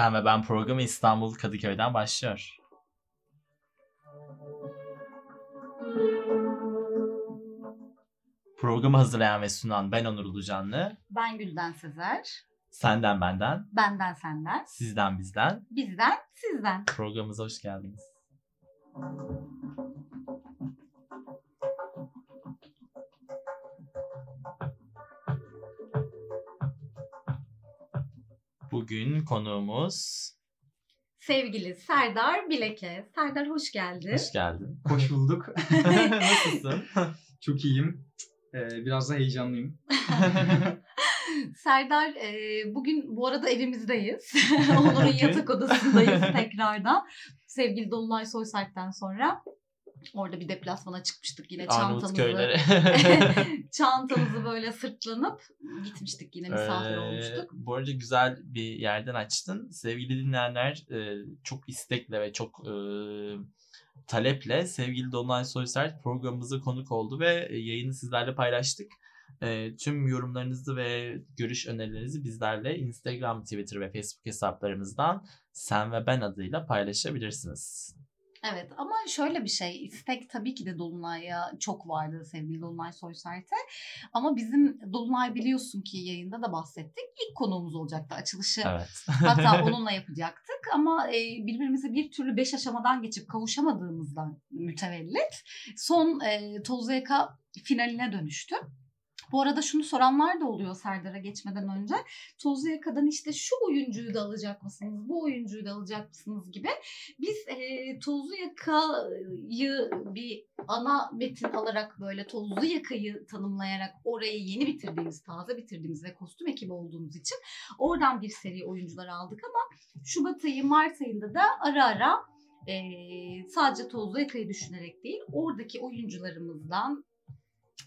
Sen ve Ben programı İstanbul Kadıköy'den başlıyor. Programı hazırlayan ve sunan ben Onur Ulucanlı. Ben Gülden Sezer. Senden benden, Benden senden. sizden bizden. Bizden sizden. Programımıza hoş geldiniz. Bugün konuğumuz Sevgili Serdar Bileke. Serdar hoş geldin. hoş geldin. Hoş bulduk. Nasılsın? Çok iyiyim. Ee, biraz da heyecanlıyım. Serdar e, bugün bu arada evimizdeyiz. Onur'un yatak odasındayız tekrardan. Sevgili Dolunay Soysert'ten sonra. Orada bir deplasmana çıkmıştık yine çantamızı. Çantamızı böyle sırtlanıp gitmiştik yine misafir Ee, olmuştuk. Bu arada güzel bir yerden açtın. Sevgili dinleyenler e, çok istekle ve çok e, taleple sevgili Dolunay Soysert programımıza konuk oldu ve e, yayını sizlerle paylaştık. E, tüm yorumlarınızı ve görüş önerilerinizi bizlerle Instagram, Twitter ve Facebook hesaplarımızdan sen ve ben adıyla paylaşabilirsiniz. Evet ama şöyle bir şey istek tabii ki de Dolunay'a çok vardı sevgili Dolunay Soysert'e. Ama bizim Dolunay biliyorsun ki yayında da bahsettik. İlk konuğumuz olacaktı açılışı. Evet. Hatta onunla yapacaktık ama e, birbirimize bir türlü beş aşamadan geçip kavuşamadığımızdan mütevellit son e, Tozlu Yaka finaline dönüştü. Bu arada şunu soranlar da oluyor Serdar'a geçmeden önce. Tozlu Yaka'dan işte şu oyuncuyu da alacak mısınız, bu oyuncuyu da alacak mısınız gibi. Biz e, Tozlu Yaka'yı bir ana metin alarak böyle Tozlu Yaka'yı tanımlayarak orayı yeni bitirdiğimiz, taze bitirdiğimiz ve kostüm ekibi olduğumuz için Oradan bir seri oyuncular aldık ama Şubat ayı, Mart ayında da ara ara eee, sadece Tozlu Yaka'yı düşünerek değil, oradaki oyuncularımızdan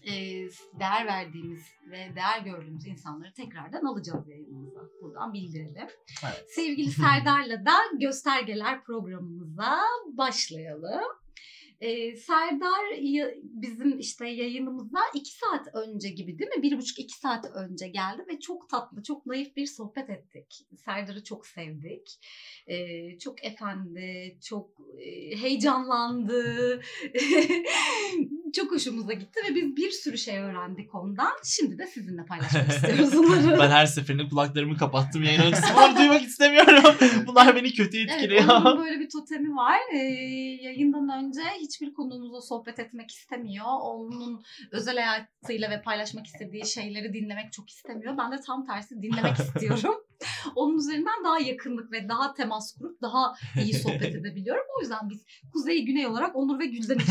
eee, değer verdiğimiz ve değer gördüğümüz insanları tekrardan alacağız yayınımıza. Buradan bildirelim. Evet. Sevgili Serdar'la da göstergeler programımıza başlayalım. Ee, Serdar bizim işte yayınımıza iki saat önce gibi değil mi? Bir buçuk iki saat önce geldi ve çok tatlı, çok naif bir sohbet ettik. Serdar'ı çok sevdik. Ee, çok efendi, çok e, heyecanlandı. çok hoşumuza gitti ve biz bir sürü şey öğrendik ondan. Şimdi de sizinle paylaşmak istiyoruz bunları. ben her seferinde kulaklarımı kapattım yayın öncesi. Bunları duymak istemiyorum. Bunlar beni kötü etkiliyor. Evet, böyle bir totemi var. Ee, yayından önce hiçbir konuğumuzla sohbet etmek istemiyor. Onun özel hayatıyla ve paylaşmak istediği şeyleri dinlemek çok istemiyor. Ben de tam tersi dinlemek istiyorum. Onun üzerinden daha yakınlık ve daha temas kurup daha iyi sohbet edebiliyorum. O yüzden biz Kuzey Güney olarak Onur ve Gülden.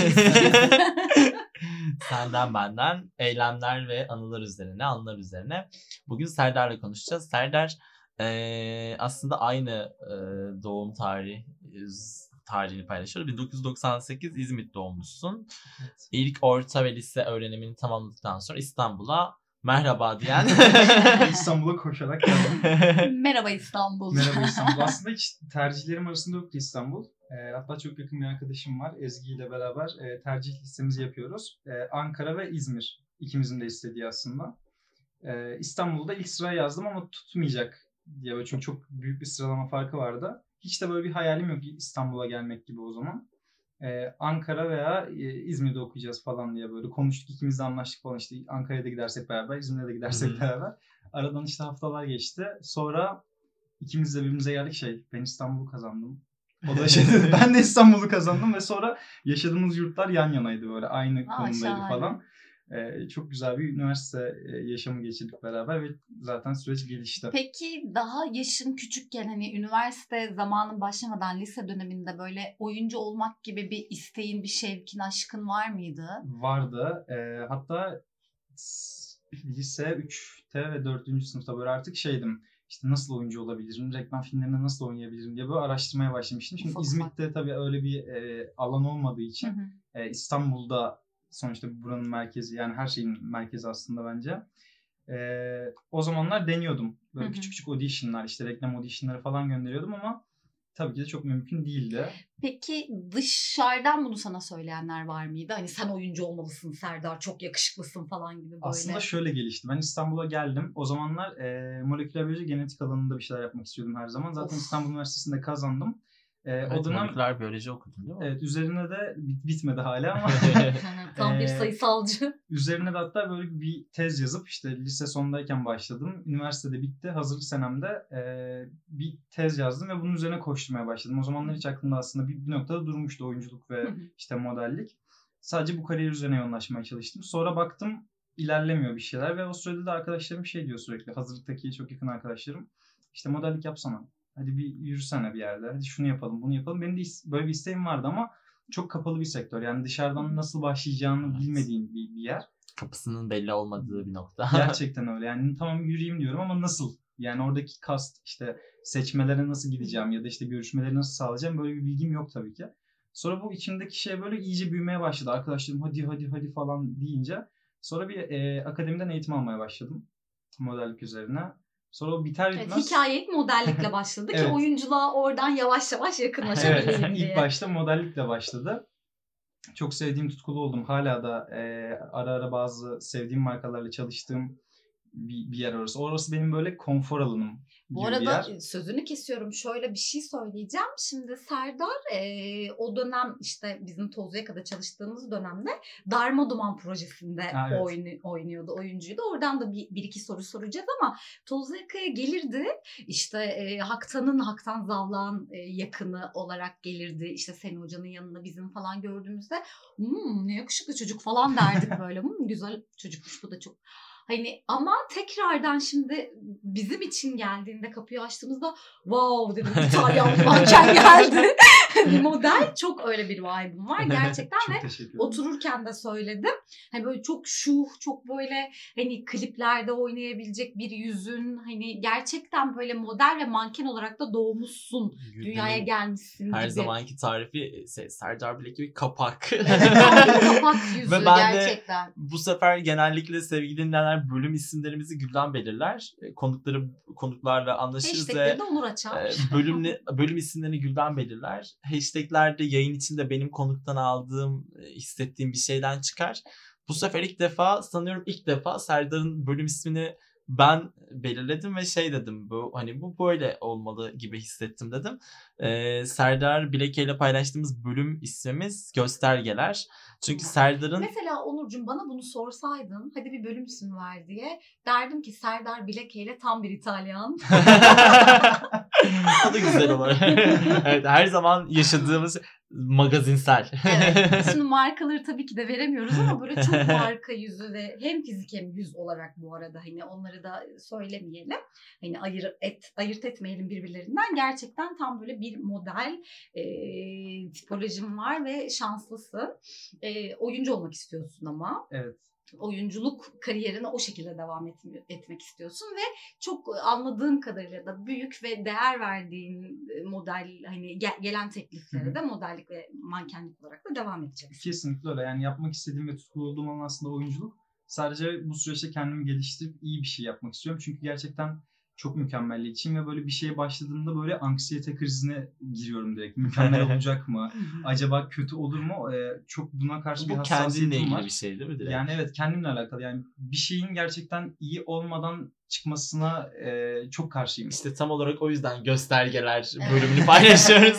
Senden benden eylemler ve anılar üzerine, anılar üzerine. Bugün Serdar'la konuşacağız. Serdar eee, aslında aynı eee, doğum tarihi tarihini paylaşıyor. 1998 İzmit doğumlusun. Evet. İlk orta ve lise öğrenimini tamamladıktan sonra İstanbul'a merhaba diyen. İstanbul'a koşarak geldim. Merhaba İstanbul. Merhaba İstanbul. Aslında hiç tercihlerim arasında yoktu İstanbul. Ee, hatta çok yakın bir arkadaşım var. Ezgi ile beraber e, tercih listemizi yapıyoruz. Ee, Ankara ve İzmir. ikimizin de istediği aslında. Ee, İstanbul'da ilk sıraya yazdım ama tutmayacak diye. Çünkü çok büyük bir sıralama farkı vardı. Hiç de böyle bir hayalim yok İstanbul'a gelmek gibi o zaman. Ee, Ankara veya e, İzmir'de okuyacağız falan diye böyle konuştuk. ikimiz de anlaştık falan işte Ankara'ya da gidersek beraber, İzmir'e de gidersek Hı. beraber. Aradan işte haftalar geçti. Sonra ikimiz de birbirimize geldik şey ben İstanbul'u kazandım. O da şey dedi, ben de İstanbul'u kazandım ve sonra yaşadığımız yurtlar yan yanaydı böyle aynı Aa, konumdaydı şahane. falan. Ee, çok güzel bir üniversite e, yaşamı geçirdik beraber ve zaten süreç gelişti. Peki daha yaşın küçükken hani üniversite zamanın başlamadan lise döneminde böyle oyuncu olmak gibi bir isteğin, bir şevkin, aşkın var mıydı? vardı. Ee, hatta lise 3'te ve 4. sınıfta böyle artık şeydim. İşte nasıl oyuncu olabilirim, reklam filmlerinde nasıl oynayabilirim diye böyle araştırmaya başlamıştım. Şimdi ufak. İzmit'te tabii öyle bir e, alan olmadığı için Hı hı. e, İstanbul'da sonuçta buranın merkezi yani her şeyin merkezi aslında bence. E, o zamanlar deniyordum. Böyle küçük küçük auditionlar işte reklam auditionları falan gönderiyordum ama tabii ki de çok mümkün değildi. Peki dışarıdan bunu sana söyleyenler var mıydı? Hani sen oyuncu olmalısın Serdar, çok yakışıklısın falan gibi böyle. Aslında şöyle gelişti. Ben İstanbul'a geldim. O zamanlar e, moleküler biyoloji genetik alanında bir şeyler yapmak istiyordum her zaman. Zaten Of. İstanbul Üniversitesi'nde kazandım. E, Evet, o dönem moleküler biyoloji okudun değil mi? evet, üzerine de bit- bitmedi hala ama Tam bir sayısalcı. üzerine de hatta böyle bir tez yazıp işte lise sondayken başladım. Üniversitede bitti. Hazırlık senemde e, bir tez yazdım ve bunun üzerine koşturmaya başladım. O zamanlar hiç aklımda aslında bir, bir noktada durmuştu oyunculuk ve işte modellik. Sadece bu kariyer üzerine yoğunlaşmaya çalıştım. Sonra baktım ilerlemiyor bir şeyler ve o sırada da arkadaşlarım şey diyor sürekli. Hazırlıktaki çok yakın arkadaşlarım. İşte modellik yapsana. Hadi bir yürüsene bir yerde. Hadi şunu yapalım, bunu yapalım. Benim de böyle bir isteğim vardı ama çok kapalı bir sektör. Yani dışarıdan nasıl başlayacağını Evet. bilmediğim bir, bir yer. Kapısının belli olmadığı bir nokta. Gerçekten öyle. Yani tamam yürüyeyim diyorum ama nasıl? Yani oradaki kast işte seçmelere nasıl gideceğim ya da işte görüşmeleri nasıl sağlayacağım böyle bir bilgim yok tabii ki. Sonra bu içimdeki şey böyle iyice büyümeye başladı. Arkadaşlarım hadi hadi hadi falan deyince sonra bir e, akademiden eğitim almaya başladım modellik üzerine. Sonra o biter Evet, bitmez hikaye ilk modellikle başladı ki Evet. oyunculuğa oradan yavaş yavaş yakınlaşabileyim Evet, diye. ilk başta modellikle başladı. Çok sevdiğim, tutkulu oldum. Hala da e, ara ara bazı sevdiğim markalarla çalıştığım bir, bir yer orası. Orası benim böyle konfor alanım Bu arada yer. sözünü kesiyorum. Şöyle bir şey söyleyeceğim. Şimdi Serdar e, o dönem işte bizim Tozuyaka'da çalıştığımız dönemde Darma Duman projesinde Ha, evet. oyunu- oynuyordu, oyuncuydu. Oradan da bir, bir iki soru soracağız ama Tozuyaka'ya gelirdi. İşte e, Haktan'ın, Haktan Zavlağ'ın e, yakını olarak gelirdi. İşte senin hocanın yanına bizim falan gördüğümüzde "Hmm, ne yakışıklı çocuk falan derdik böyle. Hmm, güzel çocukmuş bu da çok Hani ama tekrardan şimdi bizim için geldiğinde kapıyı açtığımızda wow dedim İtalyan manken geldi. Bir model çok öyle bir vibe'ım var gerçekten ve otururken de söyledim. Hani böyle çok şuh, çok böyle hani kliplerde oynayabilecek bir yüzün hani gerçekten böyle model ve manken olarak da doğmuşsun. Dünyaya Gündemin gelmişsin Her gibi. zamanki tarifi e, Serdar Bilek gibi kapak. Evet, kapak yüzü Ve ben de- gerçekten. Bu sefer genellikle sevgili dinleyenler bölüm isimlerimizi gülden belirler. E, Konukları konuklarla anlaşırız ve de Onur açar. e, bölümle, bölüm isimlerini gülden belirler. Hashtaglerde yayın içinde benim konuktan aldığım, e, hissettiğim bir şeyden çıkar. Bu sefer ilk defa sanıyorum ilk defa Serdar'ın bölüm ismini ben belirledim ve şey dedim bu hani bu böyle olmalı gibi hissettim dedim. Ee, Serdar Bileke ile paylaştığımız bölüm ismimiz göstergeler. Çünkü Serdar'ın Mesela Onurcuğum bana bunu sorsaydın hadi bir bölüm ismi ver diye derdim ki Serdar Bileke ile tam bir İtalyan. o da güzel olur. evet, her zaman yaşadığımız magazinsel. evet. Şimdi markaları tabii ki de veremiyoruz ama böyle çok marka yüzü ve hem fizik hem yüz olarak bu arada hani onları da söylemeyelim. Hani ayır et, ayırt etmeyelim birbirlerinden. Gerçekten tam böyle bir model e, tipolojim var ve şanslısın. E, oyuncu olmak istiyorsun ama. Evet. Oyunculuk kariyerine o şekilde devam etmi- etmek istiyorsun ve çok anladığım kadarıyla da büyük ve değer verdiğin e, model hani ge- gelen tekliflere de modellik ve mankenlik olarak da devam edeceksin. Kesinlikle öyle. Yani yapmak istediğim ve tutkulu olduğum alan aslında oyunculuk. Sadece bu süreçte kendimi geliştirip iyi bir şey yapmak istiyorum. Çünkü gerçekten çok mükemmelliyetçiyim ve böyle bir şeye başladığımda böyle anksiyete krizine giriyorum direkt. Mükemmel olacak mı? Acaba kötü olur mu? Ee, çok buna karşı bir Bu kendinle hassasiyetim ilgili var. bir şey değil mi direkt? Yani evet kendimle alakalı. Yani bir şeyin gerçekten iyi olmadan çıkmasına e, çok karşıyım. İşte tam olarak o yüzden göstergeler bölümünü paylaşıyoruz.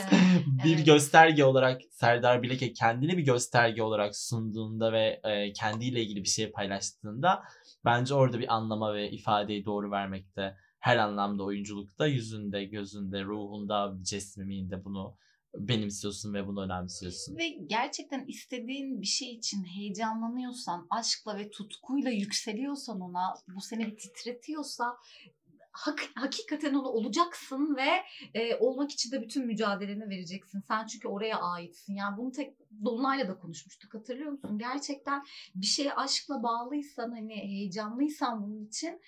bir Evet. gösterge olarak Serdar Bileke kendini bir gösterge olarak sunduğunda ve e, kendiyle ilgili bir şey paylaştığında bence orada bir anlama ve ifadeyi doğru vermekte her anlamda oyunculukta yüzünde, gözünde, ruhunda, jest mimiğinde bunu benimsiyorsun ve bunu önemsiyorsun. Ve gerçekten istediğin bir şey için heyecanlanıyorsan, aşkla ve tutkuyla yükseliyorsan ona, bu seni bir titretiyorsa hak- hakikaten onu olacaksın ve e, olmak için de bütün mücadeleni vereceksin. Sen çünkü oraya aitsin. Yani bunu tek Dolunay'la da konuşmuştuk hatırlıyor musun? Gerçekten bir şeye aşkla bağlıysan hani heyecanlıysan bunun için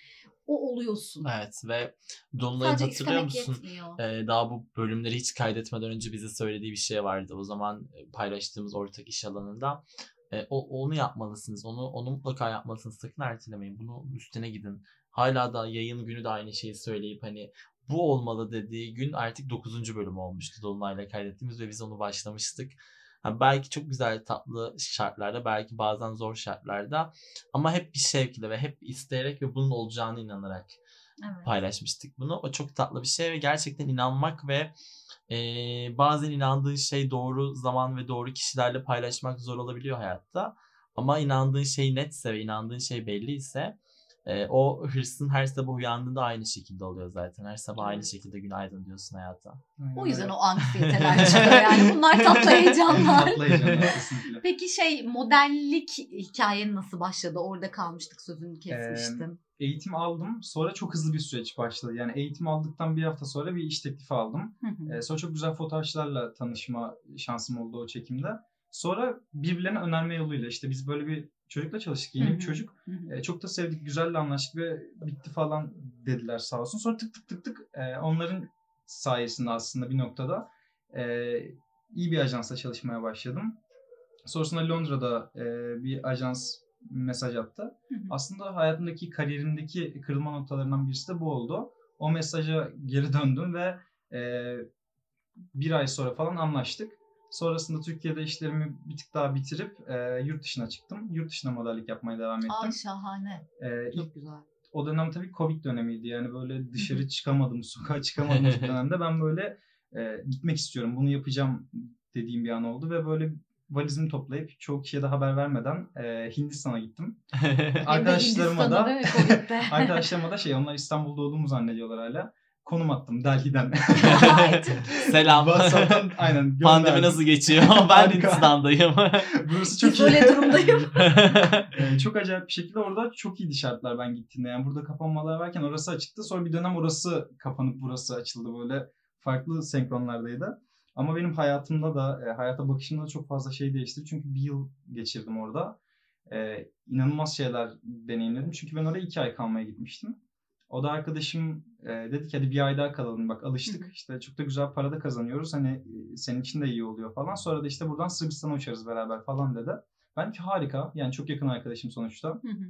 o oluyorsun. Evet ve Dolunay'ı Sadece hatırlıyor musun? yetmiyor. Ee, daha bu bölümleri hiç kaydetmeden önce bize söylediği bir şey vardı. O zaman e, paylaştığımız ortak iş alanında e, o, onu yapmalısınız. Onu onu mutlaka yapmalısınız. Sakın ertelemeyin. Bunu üstüne gidin. Hala da yayın günü de aynı şeyi söyleyip hani bu olmalı dediği gün artık 9. bölüm olmuştu Dolunay'la kaydettiğimiz ve biz onu başlamıştık. Ha, belki çok güzel tatlı şartlarda belki bazen zor şartlarda ama hep bir şevkle ve hep isteyerek ve bunun olacağını inanarak Evet. paylaşmıştık bunu. O çok tatlı bir şey ve gerçekten inanmak ve e, bazen inandığın şey doğru zaman ve doğru kişilerle paylaşmak zor olabiliyor hayatta. Ama inandığın şey netse ve inandığın şey belliyse e, o hırsın her sabah uyandığında aynı şekilde oluyor zaten. Her sabah aynı şekilde günaydın diyorsun hayata. Aynen O yüzden o anksiyeteler çıkıyor yani. Bunlar tatlı heyecanlar. Tatlı heyecanlar kesinlikle. Peki şey modellik hikayen nasıl başladı? Orada kalmıştık sözünü kesmiştim. Eğitim aldım. Sonra çok hızlı bir süreç başladı. Yani eğitim aldıktan bir hafta sonra bir iş teklifi aldım. Ee, sonra çok güzel fotoğrafçılarla tanışma şansım oldu o çekimde. Sonra birbirlerine önerme yoluyla işte biz böyle bir çocukla çalıştık. Yeni bir çocuk. E, çok da sevdik, güzel de anlaştık ve bitti falan dediler sağ olsun. Sonra tık tık tık tık e, onların sayesinde aslında bir noktada e, iyi bir ajansla çalışmaya başladım. Sonrasında Londra'da e, bir ajans mesaj attı. Hı hı. Aslında hayatımdaki, kariyerimdeki kırılma noktalarından birisi de bu oldu. O mesaja geri döndüm ve e, bir ay sonra falan anlaştık. Sonrasında Türkiye'de işlerimi bir tık daha bitirip e, yurt dışına çıktım. Yurt dışına modellik yapmaya devam ettim. Aa şahane. E, ilk Çok güzel. o dönem tabii Covid dönemiydi. Yani böyle dışarı çıkamadım, sokağa çıkamadım o dönemde. Ben böyle e, gitmek istiyorum, bunu yapacağım dediğim bir an oldu ve böyle valizimi toplayıp çoğu kişiye de haber vermeden e, Hindistan'a gittim. Arkadaşlarıma da arkadaşlarıma da şey onlar İstanbul'da olduğumu zannediyorlar hala. Konum attım Delhi'den. Selam. WhatsApp'tan aynen Pandemi gönderdim. nasıl geçiyor? ben. Hindistan'dayım. Burası çok iyi. İzole durumdayım. Ee, çok acayip bir şekilde orada çok iyiydi şartlar ben gittiğimde. Yani burada kapanmalar varken orası açıktı. Sonra bir dönem orası kapanıp burası açıldı. Böyle farklı senkronlardaydı. Ama benim hayatımda da, e, hayata bakışımda da çok fazla şey değişti. Çünkü bir yıl geçirdim orada. E, inanılmaz şeyler deneyimledim. Çünkü ben oraya iki ay kalmaya gitmiştim. O da arkadaşım e, dedi ki hadi bir ay daha kalalım bak alıştık. Hı. İşte çok da güzel para da kazanıyoruz. Hani e, senin için de iyi oluyor falan. Sonra da işte buradan Sırbistan'a uçarız beraber falan dedi. Ben ki harika. Yani çok yakın arkadaşım sonuçta. Hı hı.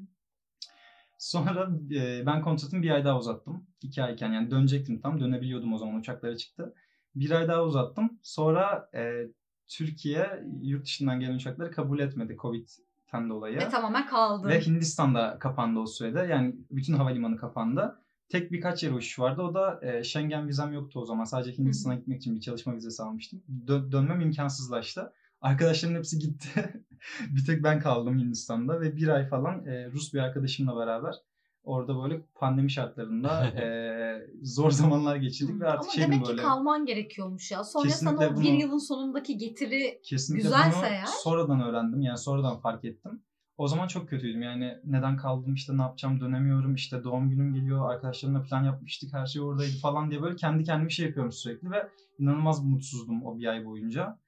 Sonra e, ben kontratımı bir ay daha uzattım. İki ayken yani dönecektim tam. Dönebiliyordum o zaman uçaklara çıktı. Bir ay daha uzattım. Sonra e, Türkiye yurt dışından gelen uçakları kabul etmedi Covid'den dolayı. Ve tamamen kaldı. Ve Hindistan'da kapandı o sürede. Yani bütün havalimanı kapandı. Tek birkaç yer uçuş vardı. O da e, Schengen vizem yoktu o zaman. Sadece Hindistan'a gitmek için bir çalışma vizesi almıştım. Dö- dönmem imkansızlaştı. Arkadaşlarımın hepsi gitti. bir tek ben kaldım Hindistan'da ve bir ay falan e, Rus bir arkadaşımla beraber orada böyle pandemi şartlarında e, zor zamanlar geçirdik ve artık Ama şeydim demek böyle ki kalman gerekiyormuş ya. Sonra Kesinlikle sana o bir bunu- yılın sonundaki getiri Kesinlikle Güzelse bunu eğer- sonradan öğrendim. Yani sonradan fark ettim. O zaman çok kötüydüm. Yani neden kaldım işte ne yapacağım dönemiyorum işte doğum günüm geliyor arkadaşlarımla plan yapmıştık her şey oradaydı falan diye böyle kendi kendime şey yapıyorum sürekli ve inanılmaz mutsuzdum o bir ay boyunca.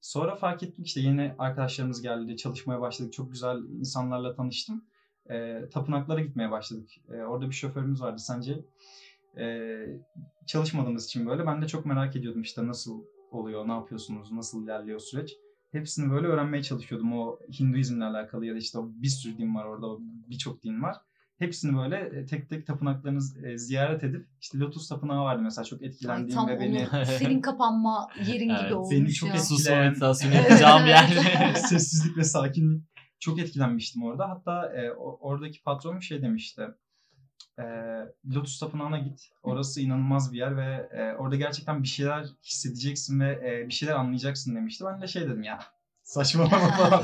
Sonra fark ettim işte yeni arkadaşlarımız geldi çalışmaya başladık çok güzel insanlarla tanıştım. Ee, tapınaklara gitmeye başladık. Ee, orada bir şoförümüz vardı sence çalışmadığımız için böyle ben de çok merak ediyordum işte nasıl oluyor, ne yapıyorsunuz, nasıl ilerliyor süreç. Hepsini böyle öğrenmeye çalışıyordum. O Hinduizmle alakalı ya da işte o bir sürü din var orada, birçok din var. Hepsini böyle e, tek tek tapınaklarını e, ziyaret edip işte Lotus Tapınağı vardı mesela çok etkilendiğim tam ve beni senin kapanma yerin Evet, gibi olmuş beni çok ya. Etkileyen- meditasyonu Evet, yapacağım yer. sessizlik ve sakinlik çok etkilenmiştim orada. Hatta e, oradaki patronum şey demişti. E, Lotus Tapınağı'na git. Orası inanılmaz bir yer ve e, orada gerçekten bir şeyler hissedeceksin ve e, bir şeyler anlayacaksın demişti. Ben de şey dedim ya saçmalama falan.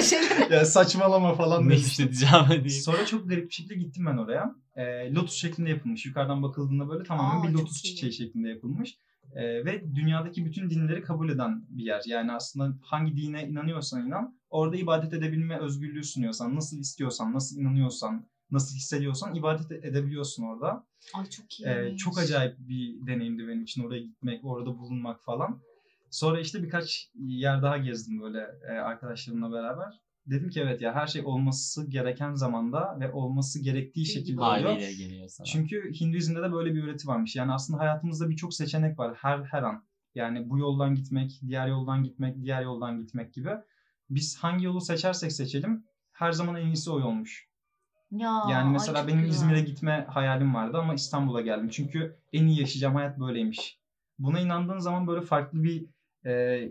Şeyleri. ya saçmalama falan ne hissedeceğim diyeyim. Sonra çok garip bir şekilde gittim ben oraya. E, lotus şeklinde yapılmış. Yukarıdan bakıldığında böyle tamamen Aa, bir lotus iyi. çiçeği şeklinde yapılmış. E, ve dünyadaki bütün dinleri kabul eden bir yer. Yani aslında hangi dine inanıyorsan inan, orada ibadet edebilme özgürlüğü sunuyorsan, nasıl istiyorsan, nasıl inanıyorsan, nasıl hissediyorsan ibadet edebiliyorsun orada. Ay çok iyi. Ee, çok acayip bir deneyimdi benim için oraya gitmek, orada bulunmak falan. Sonra işte birkaç yer daha gezdim böyle e, arkadaşlarımla beraber. Dedim ki evet ya her şey olması gereken zamanda ve olması gerektiği şekilde oluyor. Geliyor sana. Çünkü Hinduizm'de de böyle bir öğreti varmış. Yani aslında hayatımızda birçok seçenek var her her an. Yani bu yoldan gitmek, diğer yoldan gitmek, diğer yoldan gitmek gibi. Biz hangi yolu seçersek seçelim her zaman en iyisi o yolmuş. Ya, Yani mesela benim. İzmir'e gitme hayalim vardı ama İstanbul'a geldim. Çünkü en iyi yaşayacağım hayat böyleymiş. Buna inandığın zaman böyle farklı bir e,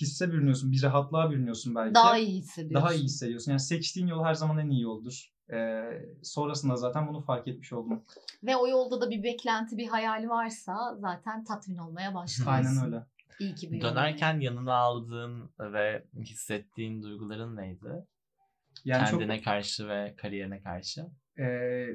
hisse bürünüyorsun. Bir rahatlığa bürünüyorsun belki. daha iyi hissediyorsun. Daha iyi hissediyorsun. Yani seçtiğin yol her zaman en iyi yoldur. E, sonrasında zaten bunu fark etmiş oldum. Ve o yolda da bir beklenti, bir hayali varsa zaten tatmin olmaya başlıyorsun. Aynen öyle. İyi ki bir Dönerken yanına aldığın ve hissettiğin duyguların neydi? Yani çok Kendine karşı ve kariyerine karşı. Ee,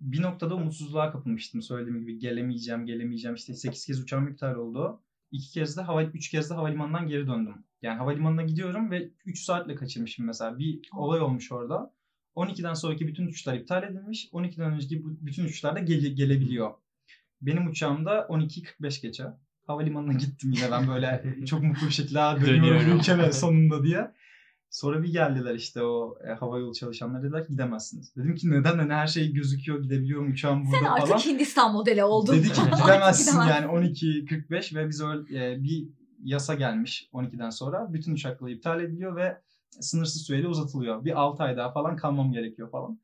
bir noktada umutsuzluğa kapılmıştım. Söylediğim gibi gelemeyeceğim, gelemeyeceğim. İşte 8 kez uçağım iptal oldu. 2 kez de hava 3 kez de havalimanından geri döndüm. Yani havalimanına gidiyorum ve 3 saatle kaçırmışım mesela. Bir olay olmuş orada. 12'den sonraki bütün uçuşlar iptal edilmiş. 12'den önceki bütün uçuşlar da gele- gelebiliyor. Benim uçağım da 12.45 geçe. Havalimanına gittim yine ben böyle çok mutlu bir şekilde "Aa, dönüyorum Dönüyorum." ülkeme sonunda diye. Sonra bir geldiler işte o e, hava yolu çalışanları dediler ki gidemezsiniz. Dedim ki neden hani her şey gözüküyor gidebiliyorum uçağım burada Sen artık falan. Hindistan modeli oldun. Dedi ki Artık gidemezsin yani 12.45 ve biz öyle e, bir yasa gelmiş 12'den sonra. Bütün uçaklar iptal ediliyor ve sınırsız süreyle uzatılıyor. Bir 6 ay daha falan kalmam gerekiyor falan.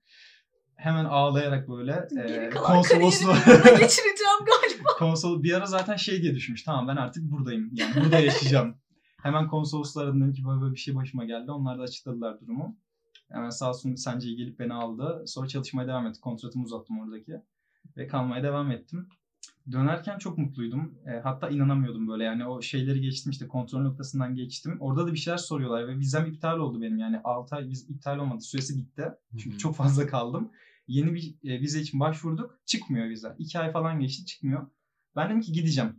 Hemen ağlayarak böyle e, burada geçireceğim galiba. konsol bir ara zaten şey diye düşünmüş. Tamam ben artık buradayım. Yani burada yaşayacağım. Hemen konsolosluğa aradım dedim ki böyle, böyle bir şey başıma geldi. Onlar da açıkladılar durumu. Hemen sağ olsun Sence'yi gelip beni aldı. Sonra çalışmaya devam ettik. Kontratımı uzattım oradaki. Ve kalmaya devam ettim. Dönerken çok mutluydum. E, hatta inanamıyordum böyle. Yani o şeyleri geçtim işte kontrol noktasından geçtim. Orada da bir şeyler soruyorlar ve vizem iptal oldu benim. Yani 6 ay viz iptal olmadı. Süresi bitti. Çünkü çok fazla kaldım. Yeni bir e, vize için başvurduk. Çıkmıyor vize. 2 ay falan geçti çıkmıyor. Ben dedim ki gideceğim.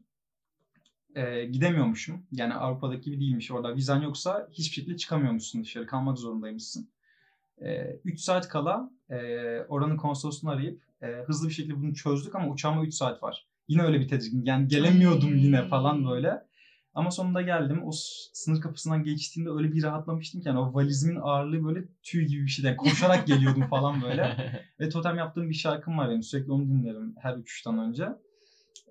E, gidemiyormuşum. Yani Avrupa'daki gibi değilmiş. Orada vizen yoksa hiçbir şekilde çıkamıyormuşsun dışarı. Kalmak zorundaymışsın. 3 saat kala e, oranın konsolosunu arayıp e, hızlı bir şekilde bunu çözdük ama uçağıma 3 saat var. Yine öyle bir tedirgin. Yani gelemiyordum yine falan böyle. Ama sonunda geldim. O sınır kapısından geçtiğimde öyle bir rahatlamıştım ki yani o valizimin ağırlığı böyle tüy gibi bir şeyden koşarak geliyordum falan böyle. Ve totem yaptığım bir şarkım var benim. Sürekli onu dinlerim her uçuştan önce.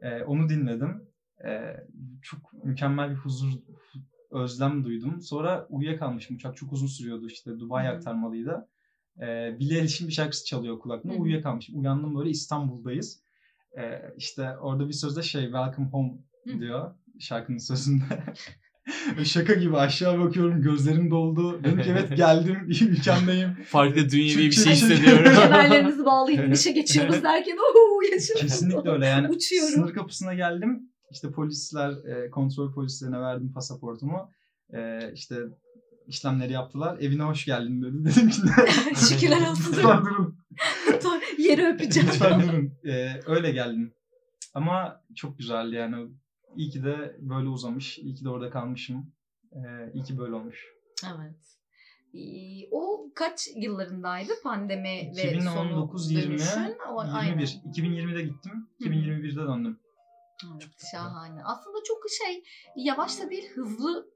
Ee, onu dinledim. Ee, çok mükemmel bir huzur, özlem duydum. Sonra uyuyakalmışım. Uçak çok uzun sürüyordu işte. Dubai aktarmalıydı. Ee, Billie Eilish'in bir şarkısı çalıyor hı. Uyuyakalmışım. Uyandım böyle İstanbul'dayız. Ee, işte orada bir sözde şey Welcome Home diyor şarkının sözünde. Şaka gibi aşağı bakıyorum gözlerim doldu. Dedim ki evet geldim ülkemdeyim. Farklı dünyevi bir şey hissediyorum. Kemerlerimizi bağlayıp işe geçiyoruz derken ooo yaşıyorum. Kesinlikle öyle yani. Uçuyorum. Sınır kapısına geldim. İşte polisler, e, kontrol polislerine verdim pasaportumu. E, işte işlemleri yaptılar. Evine hoş geldin dedi. Dedim ki Şükürler olsun. Lütfen durun. Yeri öpeceğim. Lütfen durun. E, öyle geldim. Ama çok güzeldi yani. İyi ki de böyle uzamış. İyi ki de orada kalmışım. E, iyi ki böyle olmuş. Evet. Ee, O kaç yıllarındaydı pandemi ve 2019 sonu 20 dönüşün? O, aynen. 21. 2020'de gittim. Hı hı. 2021'de döndüm. Evet, şahane. Aslında çok şey yavaş da değil hızlı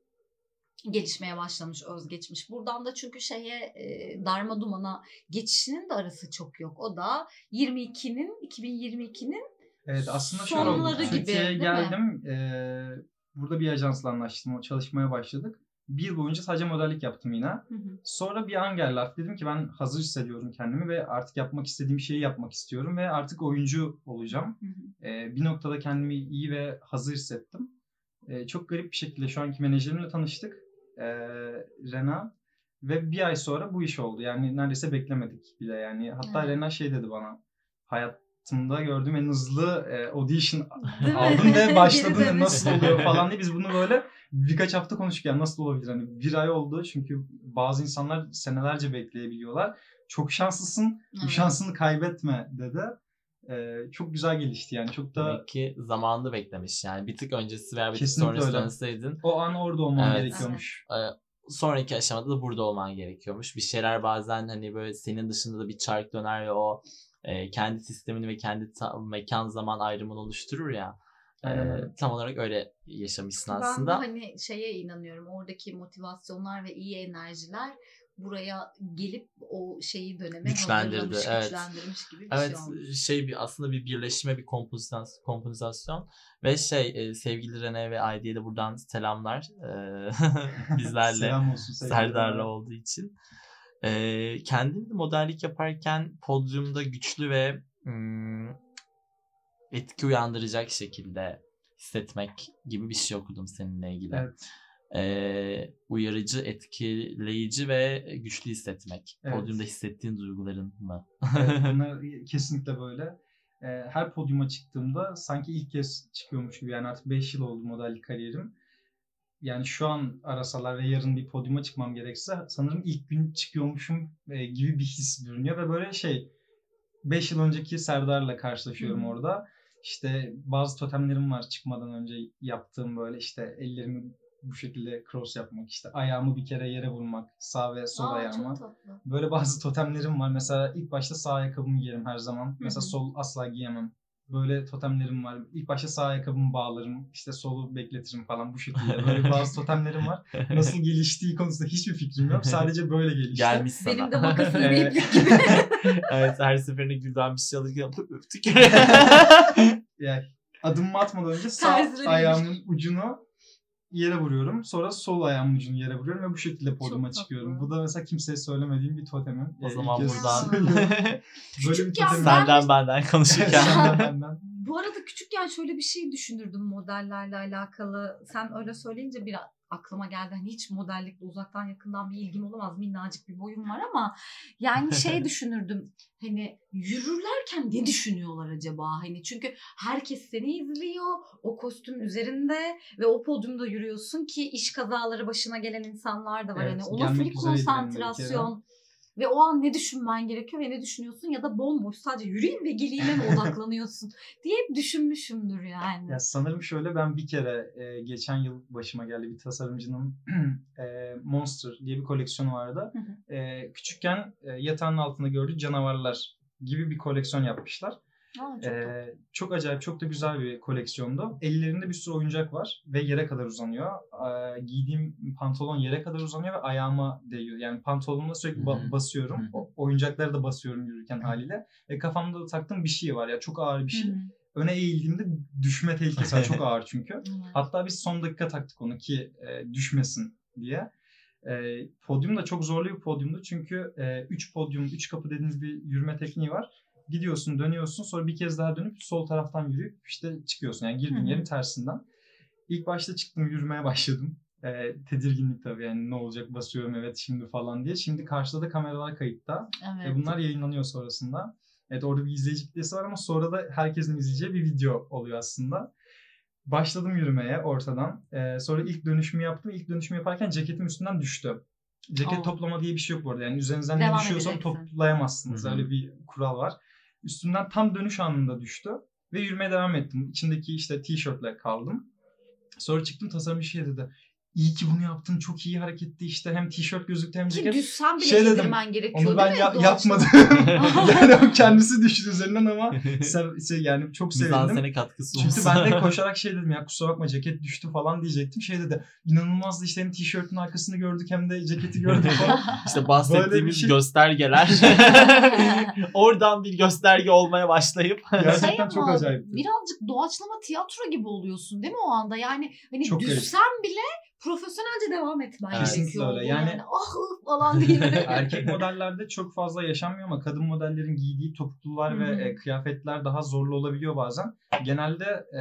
gelişmeye başlamış özgeçmiş. Buradan da çünkü şeye e, darma dumana geçişinin de arası çok yok. O da 22'nin 2022'nin Evet aslında şöyle oldu. Gibi, Türkiye'ye geldim. Ee, burada bir ajansla anlaştım. Çalışmaya başladık. Bir yıl boyunca sadece modellik yaptım yine. Sonra bir an geldi artık dedim ki ben hazır hissediyorum kendimi ve artık yapmak istediğim şeyi yapmak istiyorum ve artık oyuncu olacağım. Ee, bir noktada kendimi iyi ve hazır hissettim. Ee, çok garip bir şekilde şu anki menajerimle tanıştık. Ee, Rena. Ve bir ay sonra bu iş oldu. Yani neredeyse beklemedik bile yani. Hatta Evet. Rena şey dedi bana. Hayatımda gördüğüm en hızlı e, audition Değil mi? aldın ve dönüş. nasıl oluyor falan diye biz bunu böyle birkaç hafta konuştuk yani nasıl olabilir hani bir ay oldu çünkü bazı insanlar senelerce bekleyebiliyorlar. Çok şanslısın bu Evet. şansını kaybetme dedi. Ee, çok güzel gelişti yani çok da Demek ki zamanını beklemiş yani. Bir tık öncesi veya bir tık sonrası dönseydin o an orada olman Evet. gerekiyormuş. sonraki aşamada da burada olman gerekiyormuş. Bir şeyler bazen hani böyle senin dışında da bir çark döner ve o e, kendi sistemini ve kendi ta- mekan zaman ayrımını oluşturur ya. E, Aynen tam olarak öyle yaşamışsın Ben aslında. hani şeye inanıyorum. Oradaki motivasyonlar ve iyi enerjiler buraya gelip o şeyi döneme Güçlendirdi, evet. güçlendirmiş gibi bir Evet şey olmuş. şey bir aslında bir birleşme bir kompozisyon, kompozisyon ve şey e, sevgili Rene ve Aydi'ye de buradan selamlar e, bizlerle Selam olsun Serdar'la olduğu için. Kendin de modellik yaparken podyumda güçlü ve hmm, etki uyandıracak şekilde hissetmek gibi bir şey okudum seninle ilgili. Evet. Ee, uyarıcı, etkileyici ve güçlü hissetmek. Evet. Podyumda hissettiğin duyguların mı? Evet, bunlar kesinlikle böyle. Ee, Her podyuma çıktığımda sanki ilk kez çıkıyormuş gibi. Yani artık 5 yıl oldu modellik kariyerim. Yani şu an arasalar ve yarın bir podyuma çıkmam gerekse sanırım ilk gün çıkıyormuşum e, gibi bir his bürünüyor ve böyle şey 5 yıl önceki Serdar'la karşılaşıyorum Hı hı. orada. İşte bazı totemlerim var çıkmadan önce yaptığım böyle işte ellerimi bu şekilde cross yapmak, işte ayağımı bir kere yere vurmak, sağ ve sol Aa, ayağıma. Böyle bazı totemlerim var. Mesela ilk başta sağ ayakkabımı giyerim her zaman. Mesela sol asla giyemem. Böyle totemlerim var. İlk başta sağ ayakkabımı bağlarım. işte solu bekletirim falan bu şekilde. Böyle bazı totemlerim var. Nasıl geliştiği konusunda hiçbir fikrim yok. Sadece böyle gelişti. Gelmiş sana. Benim de iplik gibi. evet her seferinde Gülden bir şey alırken öptük. Yani adımımı atmadan önce sağ ayağımın ucunu yere vuruyorum. Sonra sol ayağımın ucunu yere vuruyorum ve bu şekilde podyuma çıkıyorum. Bu da mesela kimseye söylemediğim bir totemim. o Ee, zaman ilk buradan. Böyle bir totemim. senden benden konuşurken. Senden benden. Bu arada küçükken şöyle bir şey düşünürdüm modellerle alakalı. Sen öyle söyleyince bir aklıma geldi. Hani hiç modellikle uzaktan yakından bir ilgim olamaz. Minnacık bir boyum var ama yani şey düşünürdüm. Hani yürürlerken ne düşünüyorlar acaba? Hani çünkü herkes seni izliyor. O kostüm üzerinde ve o podyumda yürüyorsun ki iş kazaları başına gelen insanlar da var. Evet, hani de bir konsantrasyon. Ve o an ne düşünmen gerekiyor ve ne düşünüyorsun ya da bomboş sadece yürüyeyim ve geleyime mi odaklanıyorsun diye hep düşünmüşümdür yani. Ya sanırım şöyle ben bir kere e, geçen yıl başıma geldi bir tasarımcının e, Monster diye bir koleksiyonu vardı. E, küçükken e, yatağın altında gördüğü canavarlar gibi bir koleksiyon yapmışlar. Aa, çok tatlı. Ee, çok acayip, çok da güzel bir koleksiyondu. Ellerinde bir sürü oyuncak var ve yere kadar uzanıyor. Ee, giydiğim pantolon yere kadar uzanıyor ve ayağıma değiyor. Yani pantolonuna sürekli ba- basıyorum. O- oyuncakları da basıyorum yürürken haliyle. Ve kafamda da taktığım bir şey var ya çok ağır bir şey. Öne eğildiğimde düşme tehlikesi var. Çok ağır çünkü. Hatta biz son dakika taktık onu ki e, düşmesin diye. E, podyum da çok zorlu bir podyumdu çünkü 3 podyum, 3 kapı dediğiniz bir yürüme tekniği var. Gidiyorsun, dönüyorsun, sonra bir kez daha dönüp sol taraftan yürüyüp işte çıkıyorsun. Yani girdiğin yerin tersinden. İlk başta çıktım, yürümeye başladım. E, tedirginlik tabii yani ne olacak basıyorum evet şimdi falan diye. Şimdi karşıda da kameralar kayıtta. Evet. Ve bunlar yayınlanıyor sonrasında. Evet orada bir izleyici kitlesi var ama sonra da herkesin izleyeceği bir video oluyor aslında. Başladım yürümeye ortadan. Ee, sonra ilk dönüşümü yaptım. İlk dönüşümü yaparken ceketim üstünden düştü. Ceket Aa. toplama diye bir şey yok bu arada. Yani üzerinizden ne Devam düşüyorsa onu edeceksin. toplayamazsınız. Hı hı. Öyle bir kural var. Üstünden tam dönüş anında düştü. Ve yürümeye devam ettim. İçindeki işte tişörtle kaldım. Sonra çıktım tasarımcı şey dedi. İyi ki bunu yaptın. Çok iyi hareketti işte. Hem tişört gözüktü hem Ki ceket. düşsen bile Şey dedim, gerekiyor Onu ben ya- yapmadım. yani o kendisi düştü üzerinden ama sev- şey, yani çok sevindim. Mizansene katkısı Çünkü olsun. ben de koşarak şey dedim ya kusura bakma ceket düştü falan diyecektim. Şey dedi inanılmazdı işte hem tişörtün arkasını gördük hem de ceketi gördük falan. İşte bahsettiğimiz şey- göstergeler. Oradan bir gösterge olmaya başlayıp Gerçekten Şey çok ama acayipti. Birazcık doğaçlama tiyatro gibi oluyorsun değil mi o anda? Yani hani Çok garip. düşsen bile profesyonelce devam etmen Evet. gerekiyor. Kesinlikle öyle. Bu Yani- ah ah falan değil. Erkek modellerde çok fazla yaşanmıyor ama kadın modellerin giydiği topuklular ve e, kıyafetler daha zorlu olabiliyor bazen. Genelde e,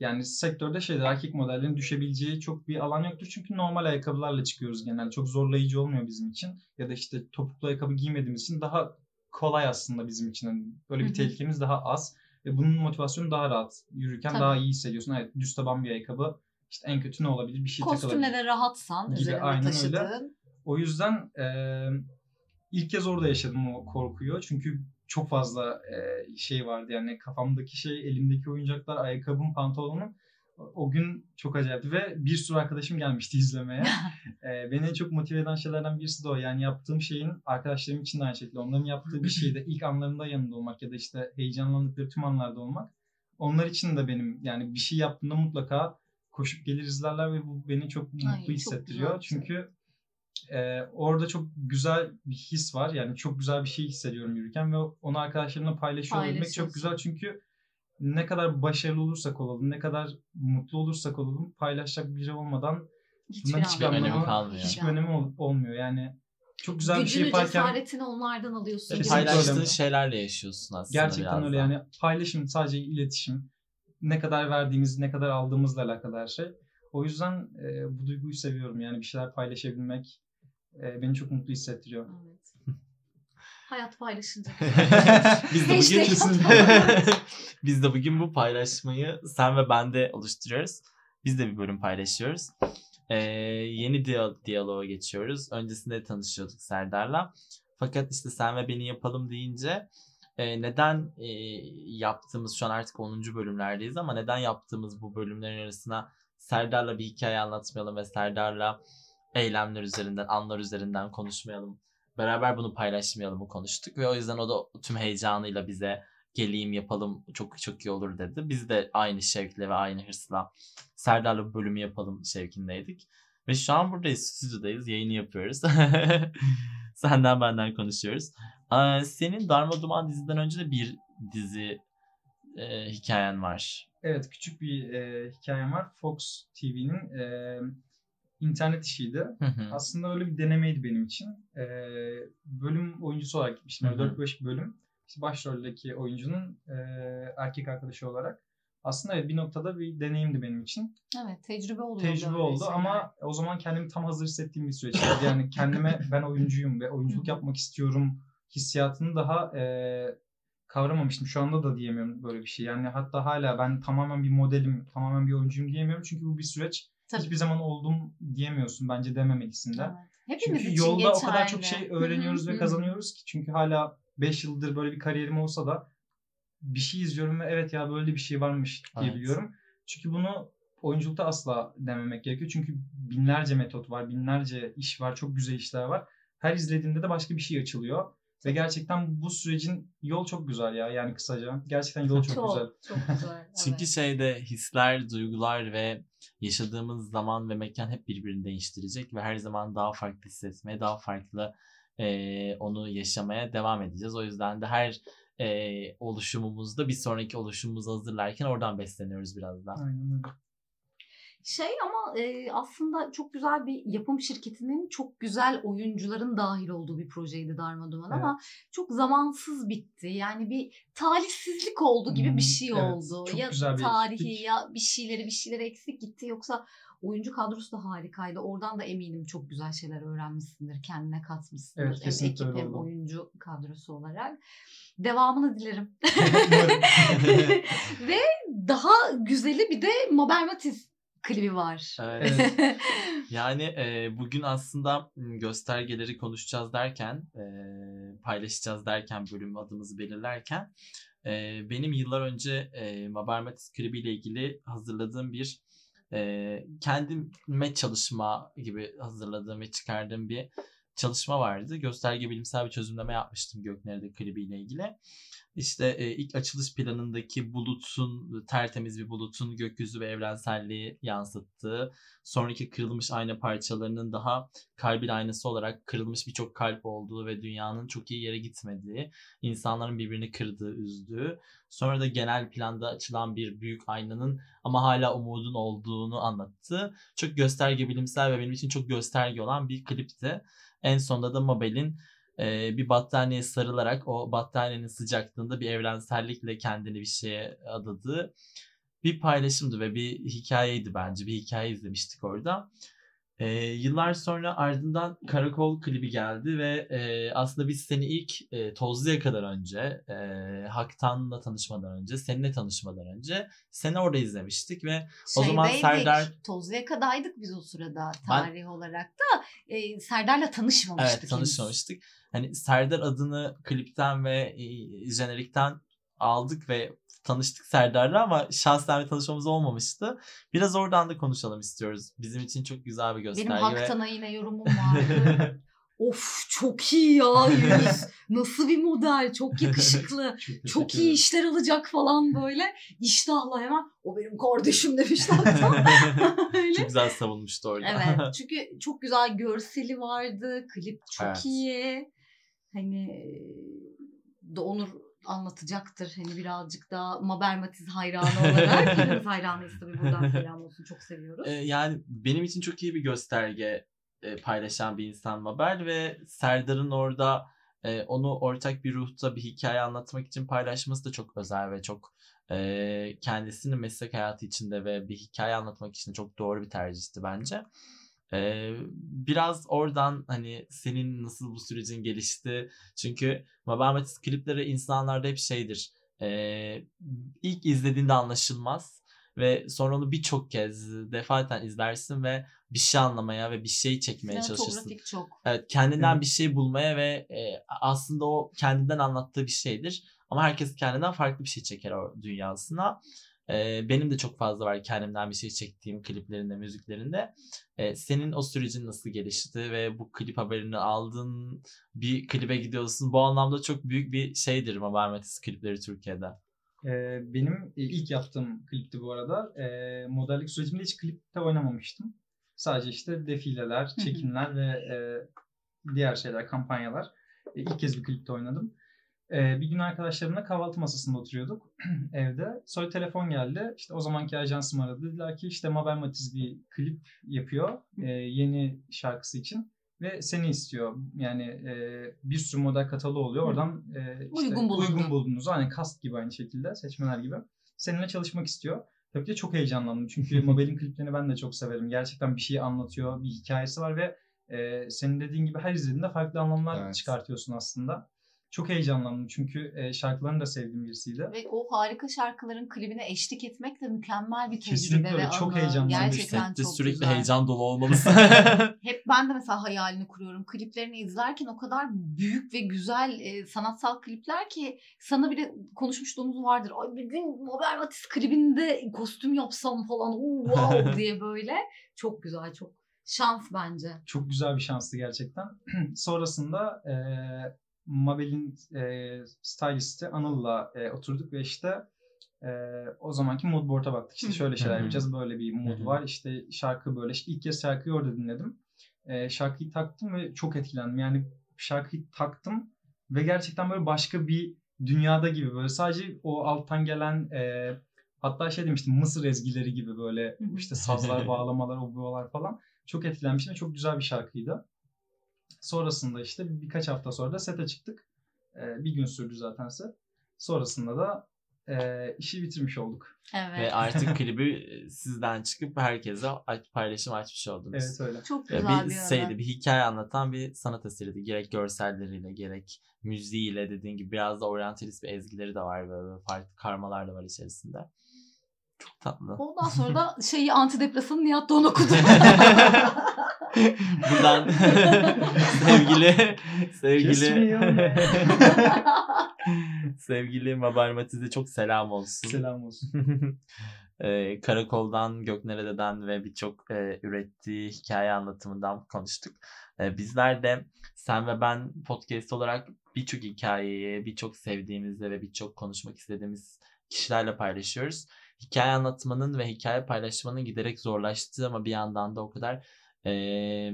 yani sektörde şeyler erkek modellerin düşebileceği çok bir alan yoktur. Çünkü normal ayakkabılarla çıkıyoruz genelde. Çok zorlayıcı olmuyor bizim için. Ya da işte topuklu ayakkabı giymediğimiz için daha kolay aslında bizim için. Yani böyle bir tehlikemiz daha az. Ve bunun motivasyonu daha rahat. Yürürken Tabii. daha iyi hissediyorsun. Evet düz taban bir ayakkabı. İşte en kötü ne olabilir? Bir şey. Kostümle de rahatsan Gibi, üzerinde aynen öyle. taşıdığın. O yüzden e, ilk kez orada yaşadım o korkuyu. Çünkü çok fazla e, şey vardı yani kafamdaki şey, elimdeki oyuncaklar, ayakkabım, pantolonum. O- gün çok acayipti ve bir sürü arkadaşım gelmişti izlemeye. E, beni en çok motive eden şeylerden birisi de o. Yani yaptığım şeyin arkadaşlarım için de aynı şekilde. Onların yaptığı bir şeyde ilk anlarında yanında olmak ya da işte heyecanlandıkları tüm anlarda olmak. Onlar için de benim yani bir şey yaptığımda mutlaka koşup gelir izlerler ve bu beni çok mutlu Ay, çok hissettiriyor. bir şey. Çünkü e, orada çok güzel bir his var. Yani çok güzel bir şey hissediyorum yürürken ve onu arkadaşlarımla paylaşıyor olmak çok güzel. Çünkü ne kadar başarılı olursak olalım, ne kadar mutlu olursak olalım paylaşacak biri olmadan Hiçbir bunların hiçbir yok. kalmıyor. hiçbir Hiçbir önemi ol- olmuyor. Yani çok güzel bir şey Gücünü, yaparken cesaretini onlardan alıyorsun. Paylaştığın şeylerle yaşıyorsun aslında gerçekten öyle yani paylaşım sadece iletişim. Ne kadar verdiğimiz, ne kadar aldığımızla alakalı her şey. O yüzden e, bu duyguyu seviyorum yani bir şeyler paylaşabilmek e, beni çok mutlu hissettiriyor. Evet. Hayat paylaşınca. Biz de bugün Hashtag biz de bugün bu paylaşmayı sen ve ben de oluşturuyoruz. Biz de bir bölüm paylaşıyoruz. Ee, yeni diyal- diyaloğa geçiyoruz. Öncesinde tanışıyorduk Serdar'la. Fakat işte sen ve beni yapalım deyince e, neden e, yaptığımız şu an artık 10. bölümlerdeyiz ama neden yaptığımız bu bölümlerin arasına Serdar'la bir hikaye anlatmayalım ve Serdar'la eylemler üzerinden, anlar üzerinden konuşmayalım. Beraber bunu paylaşmayalım konuştuk ve o yüzden o da tüm heyecanıyla bize geleyim yapalım çok çok iyi olur dedi. Biz de aynı şevkle ve aynı hırsla Serdar'la bu bölümü yapalım şevkindeydik. Ve şu an buradayız, stüdyodayız, yayını yapıyoruz. Senden benden konuşuyoruz. Aa, senin Darma Duman diziden önce de bir dizi e, hikayen var. Evet küçük bir e, hikayem var. Fox TV'nin e, internet işiydi. Hı hı. Aslında öyle bir denemeydi benim için. E, bölüm oyuncusu olarak gitmiştim. Hı hı. 4-5 bölüm. İşte başroldeki oyuncunun e, erkek arkadaşı olarak. Aslında evet bir noktada bir deneyimdi benim için. Evet tecrübe oluyor. Tecrübe oldu şeyler. ama o zaman kendimi tam hazır hissettiğim bir süreçti. Yani kendime ben oyuncuyum ve oyunculuk yapmak istiyorum hissiyatını daha e, kavramamıştım. Şu anda da diyemiyorum böyle bir şey. Yani hatta hala ben tamamen bir modelim, tamamen bir oyuncuyum diyemiyorum. Çünkü bu bir süreç. Tabii. Hiçbir zaman oldum diyemiyorsun bence dememelisin de. Evet. Hepimiz Çünkü için yolda geçerli. o kadar çok şey öğreniyoruz ve kazanıyoruz ki. Çünkü hala 5 yıldır böyle bir kariyerim olsa da bir şey izliyorum ve evet ya böyle bir şey varmış diyebiliyorum. Çünkü bunu oyunculukta asla dememek gerekiyor. Çünkü binlerce metot var, binlerce iş var, çok güzel işler var. Her izlediğinde de başka bir şey açılıyor. Ve gerçekten bu sürecin yol çok güzel ya yani kısaca. Gerçekten yol çok, Çok, güzel. çok güzel. Çünkü evet. şeyde hisler, duygular ve yaşadığımız zaman ve mekan hep birbirini değiştirecek ve her zaman daha farklı hissetmeye, daha farklı eee, onu yaşamaya devam edeceğiz. O yüzden de her eee, oluşumumuzda bir sonraki oluşumumuzu hazırlarken oradan besleniyoruz biraz daha. Aynen öyle. Şey ama e, aslında çok güzel bir yapım şirketinin çok güzel oyuncuların dahil olduğu bir projeydi Darma Duman ama çok zamansız bitti. Yani bir talihsizlik oldu gibi bir Hmm, şey evet. oldu. Çok ya güzel bir tarihi ekiptik. ya bir şeyleri bir şeyleri eksik gitti yoksa oyuncu kadrosu da harikaydı. Oradan da eminim çok güzel şeyler öğrenmişsindir, kendine katmışsındır. Evet, hem ekip hem oldu. oyuncu kadrosu olarak. Devamını dilerim. Ve daha güzeli bir de Mabel Matiz klibi var. Evet. Yani e, bugün aslında göstergeleri konuşacağız derken, e, paylaşacağız derken, bölüm adımızı belirlerken e, benim yıllar önce e, Mabel Matiz klibiyle ilgili hazırladığım bir e, kendime çalışma gibi hazırladığım ve çıkardığım bir çalışma vardı. Gösterge bilimsel bir çözümleme yapmıştım Göknere'de klibiyle ilgili. İşte e, ilk açılış planındaki bulutun, tertemiz bir bulutun gökyüzü ve evrenselliği yansıttığı, sonraki kırılmış ayna parçalarının daha kalbin aynası olarak kırılmış birçok kalp olduğu ve dünyanın çok iyi yere gitmediği, insanların birbirini kırdığı, üzdüğü, sonra da genel planda açılan bir büyük aynanın ama hala umudun olduğunu anlattı. Çok gösterge bilimsel ve benim için çok gösterge olan bir klipti. En sonunda da Mabel'in e, bir battaniyeye sarılarak o battaniyenin sıcaklığında bir evrensellikle kendini bir şeye adadığı bir paylaşımdı ve bir hikayeydi bence. Bir hikaye izlemiştik orada. E, yıllar sonra ardından Karakol klibi geldi ve e, aslında biz seni ilk e, Tozlu'ya kadar önce, e, Haktan'la tanışmadan önce, seninle tanışmadan önce seni orada izlemiştik ve O zaman Şeydeydik, Serdar- Tozluyaka'daydık biz o sırada Ben- tarih olarak da. E, Serdar'la tanışmamıştık. Evet tanışmamıştık. Hani Serdar adını klipten ve e, jenerikten aldık ve tanıştık Serdar'la ama şahsen bir tanışmamız olmamıştı. Biraz oradan da konuşalım istiyoruz. Bizim için çok güzel bir gösterge Benim ve Haktan'a yine yorumum vardı. of çok iyi ya yüz. Nasıl bir model. Çok yakışıklı. çok teşekkür iyi işler alacak falan böyle. İştahla hemen o benim kardeşim demişti Haktan. Öyle. çok güzel savunmuştu orada. Evet çünkü çok güzel görseli vardı. Klip çok Evet. iyi. Hani da Onur anlatacaktır. Hani birazcık daha Mabel Matiz hayranı olarak. Hepimiz hayranıyız tabii buradan selam olsun. Çok seviyoruz. E, yani benim için çok iyi bir gösterge e, paylaşan bir insan Mabel ve Serdar'ın orada e, onu ortak bir ruhta bir hikaye anlatmak için paylaşması da çok özel ve çok e, kendisinin meslek hayatı içinde ve bir hikaye anlatmak için çok doğru bir tercihti bence. E, biraz oradan hani senin nasıl bu sürecin gelişti çünkü Mabel Matiz klipleri insanlarda hep şeydir e, ilk izlediğinde anlaşılmaz ve sonra onu birçok kez defaten izlersin ve bir şey anlamaya ve bir şey çekmeye çalışırsın. Çok. Evet, kendinden Evet. bir şey bulmaya ve e, aslında o kendinden anlattığı bir şeydir. Ama herkes kendinden farklı bir şey çeker o dünyasına. E, benim de çok fazla var kendimden bir şey çektiğim kliplerinde, müziklerinde. E, senin o sürecin nasıl gelişti ve bu klip haberini aldın, bir klibe gidiyorsun. Bu anlamda çok büyük bir şeydir Mabel Matiz klipleri Türkiye'de. Benim e, ilk yaptığım klipti bu arada. Ee, modellik sürecimde hiç klipte oynamamıştım. Sadece işte defileler, çekimler ve e, diğer şeyler, kampanyalar. E, ilk kez bir klipte oynadım. E, bir gün arkadaşlarımla kahvaltı masasında oturuyorduk evde. Sonra telefon geldi. İşte o zamanki ajansım aradı. Dediler ki işte Mabel Matiz bir klip yapıyor e, yeni şarkısı için. Ve seni istiyor. Yani e, bir sürü model kataloğu oluyor. Oradan e, işte Uygun bulundu. uygun buldunuz. Aynı kast gibi aynı şekilde. Seçmeler gibi. Seninle çalışmak istiyor. Tabii ki çok heyecanlandım. Çünkü Mabel'in kliplerini ben de çok severim. Gerçekten bir şey anlatıyor. Bir hikayesi var ve e, senin dediğin gibi her izlediğinde farklı anlamlar Evet. çıkartıyorsun aslında. Çok heyecanlandım çünkü e, şarkılarını da sevdiğim birisiydi. Ve o harika şarkıların klibine eşlik etmek de mükemmel bir tecrübe Kesinlikle ve öyle. Çok anı. heyecanlandım. Gerçekten Sette çok sürekli güzel. heyecan dolu olmalısın. Hep ben de mesela hayalini kuruyorum. Kliplerini izlerken o kadar büyük ve güzel e, sanatsal klipler ki sana bile konuşmuşluğumuz vardır. Ay bir gün Mabel Matiz klibinde kostüm yapsam falan oo, wow diye böyle. Çok güzel çok şans bence. Çok güzel bir şanstı gerçekten. Sonrasında e, Mabel'in e, stylisti Anıl'la e, oturduk ve işte e, o zamanki mood board'a baktık. İşte şöyle şeyler yapacağız. Böyle bir mood var. İşte şarkı böyle. İşte ilk kez şarkıyı orada dinledim. E, şarkıyı taktım ve çok etkilendim. Yani şarkıyı taktım ve gerçekten böyle başka bir dünyada gibi böyle sadece o alttan gelen e, hatta şey demiştim Mısır ezgileri gibi böyle işte sazlar, bağlamalar, obolar falan. Çok etkilenmiştim çok güzel bir şarkıydı. Sonrasında işte birkaç hafta sonra da sete çıktık. Ee, bir gün sürdü zaten set. Sonrasında da e, işi bitirmiş olduk. Evet. Ve artık klibi e, sizden çıkıp herkese aç- paylaşım açmış oldunuz. Evet öyle. Çok güzel bir bir, şeydi, ara. bir hikaye anlatan bir sanat eseriydi. Gerek görselleriyle, gerek müziğiyle dediğin gibi biraz da oryantalist bir ezgileri de var böyle farklı karmalar da var içerisinde. Çok tatlı. Ondan sonra da şeyi antidepresanı Nihat Doğan okudu. Buradan sevgili sevgili sevgili Mabel Matiz'e çok selam olsun. Selam olsun. Ee, Karakol'dan, Göknere'den ve birçok e, ürettiği hikaye anlatımından konuştuk. Ee, bizler de sen ve ben podcast olarak birçok hikayeyi, birçok sevdiğimizde ve birçok konuşmak istediğimiz kişilerle paylaşıyoruz. Hikaye anlatmanın ve hikaye paylaşmanın giderek zorlaştığı ama bir yandan da o kadar e,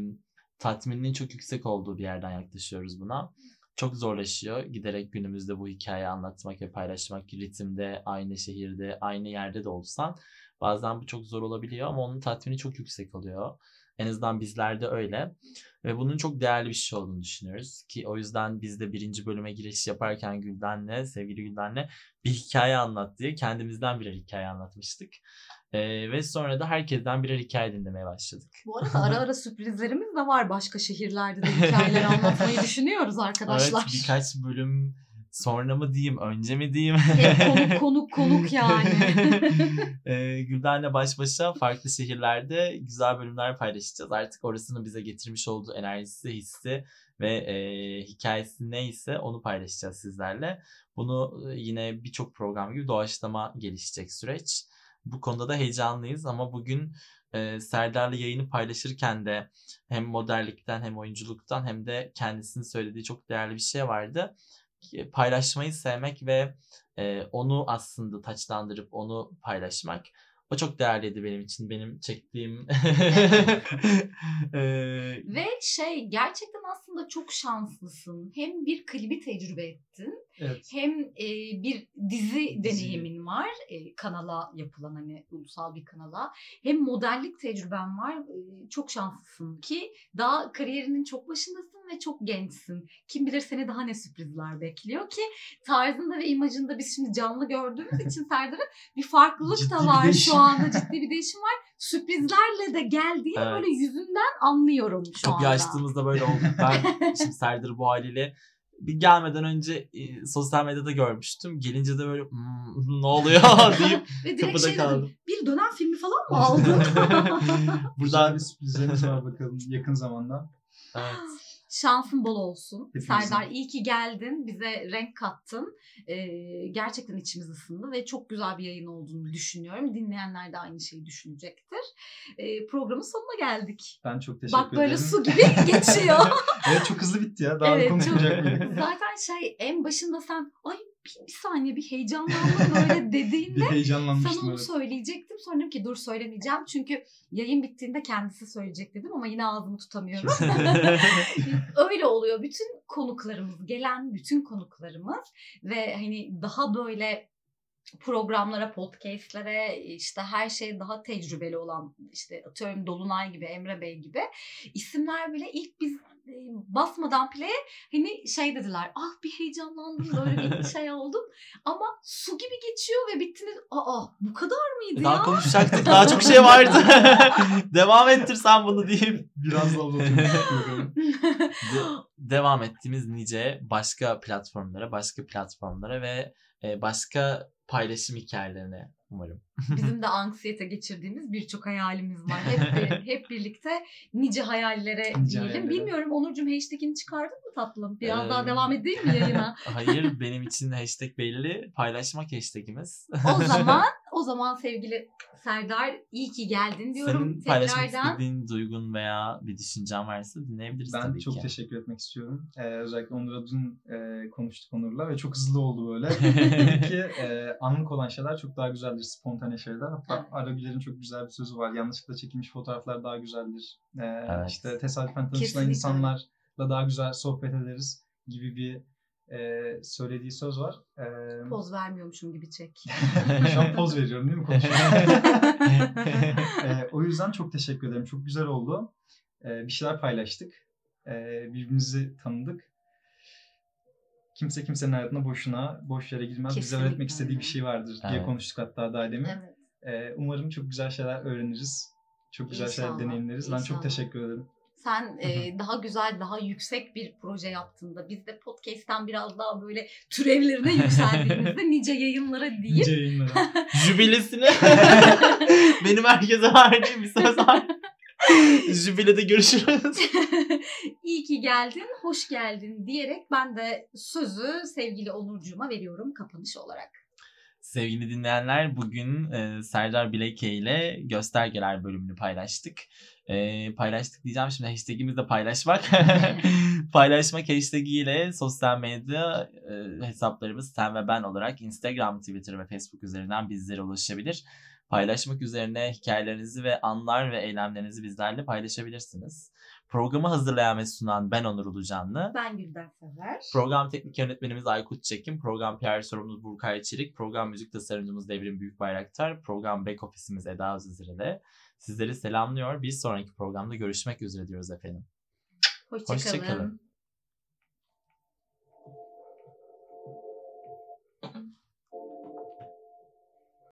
tatmininin çok yüksek olduğu bir yerden yaklaşıyoruz buna. Çok zorlaşıyor giderek günümüzde bu hikayeyi anlatmak ve paylaşmak ritimde, aynı şehirde, aynı yerde de olsan bazen bu çok zor olabiliyor ama onun tatmini çok yüksek oluyor. En azından bizlerde öyle. Ve bunun çok değerli bir şey olduğunu düşünüyoruz. Ki o yüzden biz de birinci bölüme giriş yaparken Gülden'le, sevgili Gülden'le bir hikaye anlat diye kendimizden birer hikaye anlatmıştık. Ee, ve sonra da herkesten birer hikaye dinlemeye başladık. Bu arada ara ara sürprizlerimiz de var. Başka şehirlerde de hikayeler anlatmayı düşünüyoruz arkadaşlar. Evet birkaç bölüm sonra mı diyeyim, önce mi diyeyim? Hep konuk konuk konuk yani. Ee, Gülden'le baş başa farklı şehirlerde güzel bölümler paylaşacağız. Artık orasının bize getirmiş olduğu enerjisi, hissi ve e, hikayesi neyse onu paylaşacağız sizlerle. Bunu e, yine birçok program gibi doğaçlama gelişecek süreç. Bu konuda da heyecanlıyız ama bugün e, Serdar'la yayını paylaşırken de hem modellikten hem oyunculuktan hem de kendisinin söylediği çok değerli bir şey vardı. Paylaşmayı sevmek ve onu aslında taçlandırıp onu paylaşmak. O çok değerliydi benim için. Benim çektiğim e, Ve şey gerçekten aslında çok şanslısın. Hem bir klibi tecrübe ettin Evet. hem e, bir dizi Dizi. deneyimin var e, kanala yapılan hani ulusal bir kanala hem modellik tecrüben var E, çok şanslısın ki daha kariyerinin çok başındasın ve çok gençsin kim bilir seni daha ne sürprizler bekliyor ki tarzında ve imajında biz şimdi canlı gördüğümüz için Serdar'ın bir farklılık da var değişim. Şu anda ciddi bir değişim var sürprizlerle de geldiği Evet. böyle yüzünden anlıyorum şu Kapıyı anda. açtığımızda böyle oldu. Ben şimdi Serdar bu haliyle bir gelmeden önce e, sosyal medyada görmüştüm. Gelince de böyle "Hmm, ne oluyor deyip Ve kapıda şey dedim, kaldım. bir dönem filmi falan mı aldın? Buradan bir sürprizlerimiz var bakalım yakın zamanda. evet. Şansın bol olsun. Hepimizin. Serdar iyi ki geldin. Bize renk kattın. Ee, gerçekten içimiz ısındı ve çok güzel bir yayın olduğunu düşünüyorum. Dinleyenler de aynı şeyi düşünecektir. Ee, programın sonuna geldik. Ben çok teşekkür Bak böyle ederim. su gibi geçiyor. evet çok hızlı bitti ya. Daha Evet, konuşmayacak mıydık? Zaten şey en başında sen ay bir, bir saniye bir heyecanlandım böyle dediğinde. Sana onu evet. söyleyecektim. Sonra dedim ki dur söylemeyeceğim. Çünkü yayın bittiğinde kendisi söyleyecek dedim ama yine ağzımı tutamıyorum. Öyle oluyor. Bütün konuklarımız, gelen bütün konuklarımız ve hani daha böyle programlara, podcastlere işte her şey daha tecrübeli olan işte atıyorum Dolunay gibi, Emre Bey gibi isimler bile ilk biz e, basmadan play'e hani şey dediler ah bir heyecanlandım böyle bir şey oldum ama su gibi geçiyor ve bittiniz aa bu kadar mıydı Daha ya? konuşacaktık. Daha çok şey vardı. Devam ettir sen bunu diyeyim. Biraz da. De- devam ettiğimiz nice başka platformlara, başka platformlara ve e, başka paylaşım hikayelerine umarım. Bizim de anksiyete geçirdiğimiz birçok hayalimiz var. Hep, hep birlikte nice hayallere Nice diyelim. hayallere. Bilmiyorum Onurcuğum hashtag'ini çıkardın mı tatlım? Biraz Ee, daha devam edeyim mi yayına? Hayır benim için hashtag belli. Paylaşmak hashtagimiz. O zaman o zaman sevgili Serdar iyi ki geldin diyorum Senin paylaşmak tekrardan. istediğin duygun veya bir düşüncen varsa dinleyebiliriz Ben tabii çok ki. teşekkür etmek istiyorum. Ee, özellikle Onur'a dün e, konuştuk Onur'la ve çok hızlı oldu böyle. Ki e, anlık olan şeyler çok daha güzeldir, spontane şeyler. Hatta Evet. Ara Güler'in çok güzel bir sözü var. Yanlışlıkla çekilmiş fotoğraflar daha güzeldir. Ee, Evet. İşte tesadüfen tanışılan insanlarla daha güzel sohbet ederiz gibi bir e, söylediği söz var. Ee, Poz vermiyormuşum gibi çek. Şu an poz veriyorum değil mi konuşuyorum? Ee, o yüzden çok teşekkür ederim. Çok güzel oldu. Ee, bir şeyler paylaştık. Ee, birbirimizi tanıdık. Kimse kimsenin hayatına boşuna, boş yere girmez. Bize Kesinlikle öğretmek istediği bir şey vardır diye Evet. konuştuk hatta daha demin. evet. Ee, umarım çok güzel şeyler öğreniriz. Çok güzel şeyler İnşallah, deneyimleriz. Ben inşallah. çok teşekkür ederim. Sen e, daha güzel, daha yüksek bir proje yaptığında, biz de podcast'ten biraz daha böyle türevlerine yükseldiğimizde nice yayınlara deyip Nice yayınlara. Jübilesini benim herkese verdiğim bir söz. Jübilede görüşürüz. İyi ki geldin, hoş geldin diyerek ben de sözü sevgili Onurcuğuma veriyorum kapanış olarak. Sevgili dinleyenler bugün e, Serdar Bileke ile göstergeler bölümünü paylaştık. E, paylaştık diyeceğim şimdi hashtagimiz de paylaşmak. paylaşmak hashtag ile sosyal medya e, hesaplarımız sen ve ben olarak Instagram, Twitter ve Facebook üzerinden bizlere ulaşabilir. Paylaşmak üzerine hikayelerinizi ve anlar ve eylemlerinizi bizlerle paylaşabilirsiniz. Programı hazırlayan ve sunan ben Onur Ulucanlı. Ben Gülden Sever. Program teknik yönetmenimiz Aykut Çekim, program PR sorumlumuz Burkay Çelik, program müzik tasarımcımız Devrim Büyükbayraktar, program back ofisimiz Eda Özizir'e Sizleri selamlıyor. Bir sonraki programda görüşmek üzere diyoruz efendim. Hoşçakalın. Hoşça.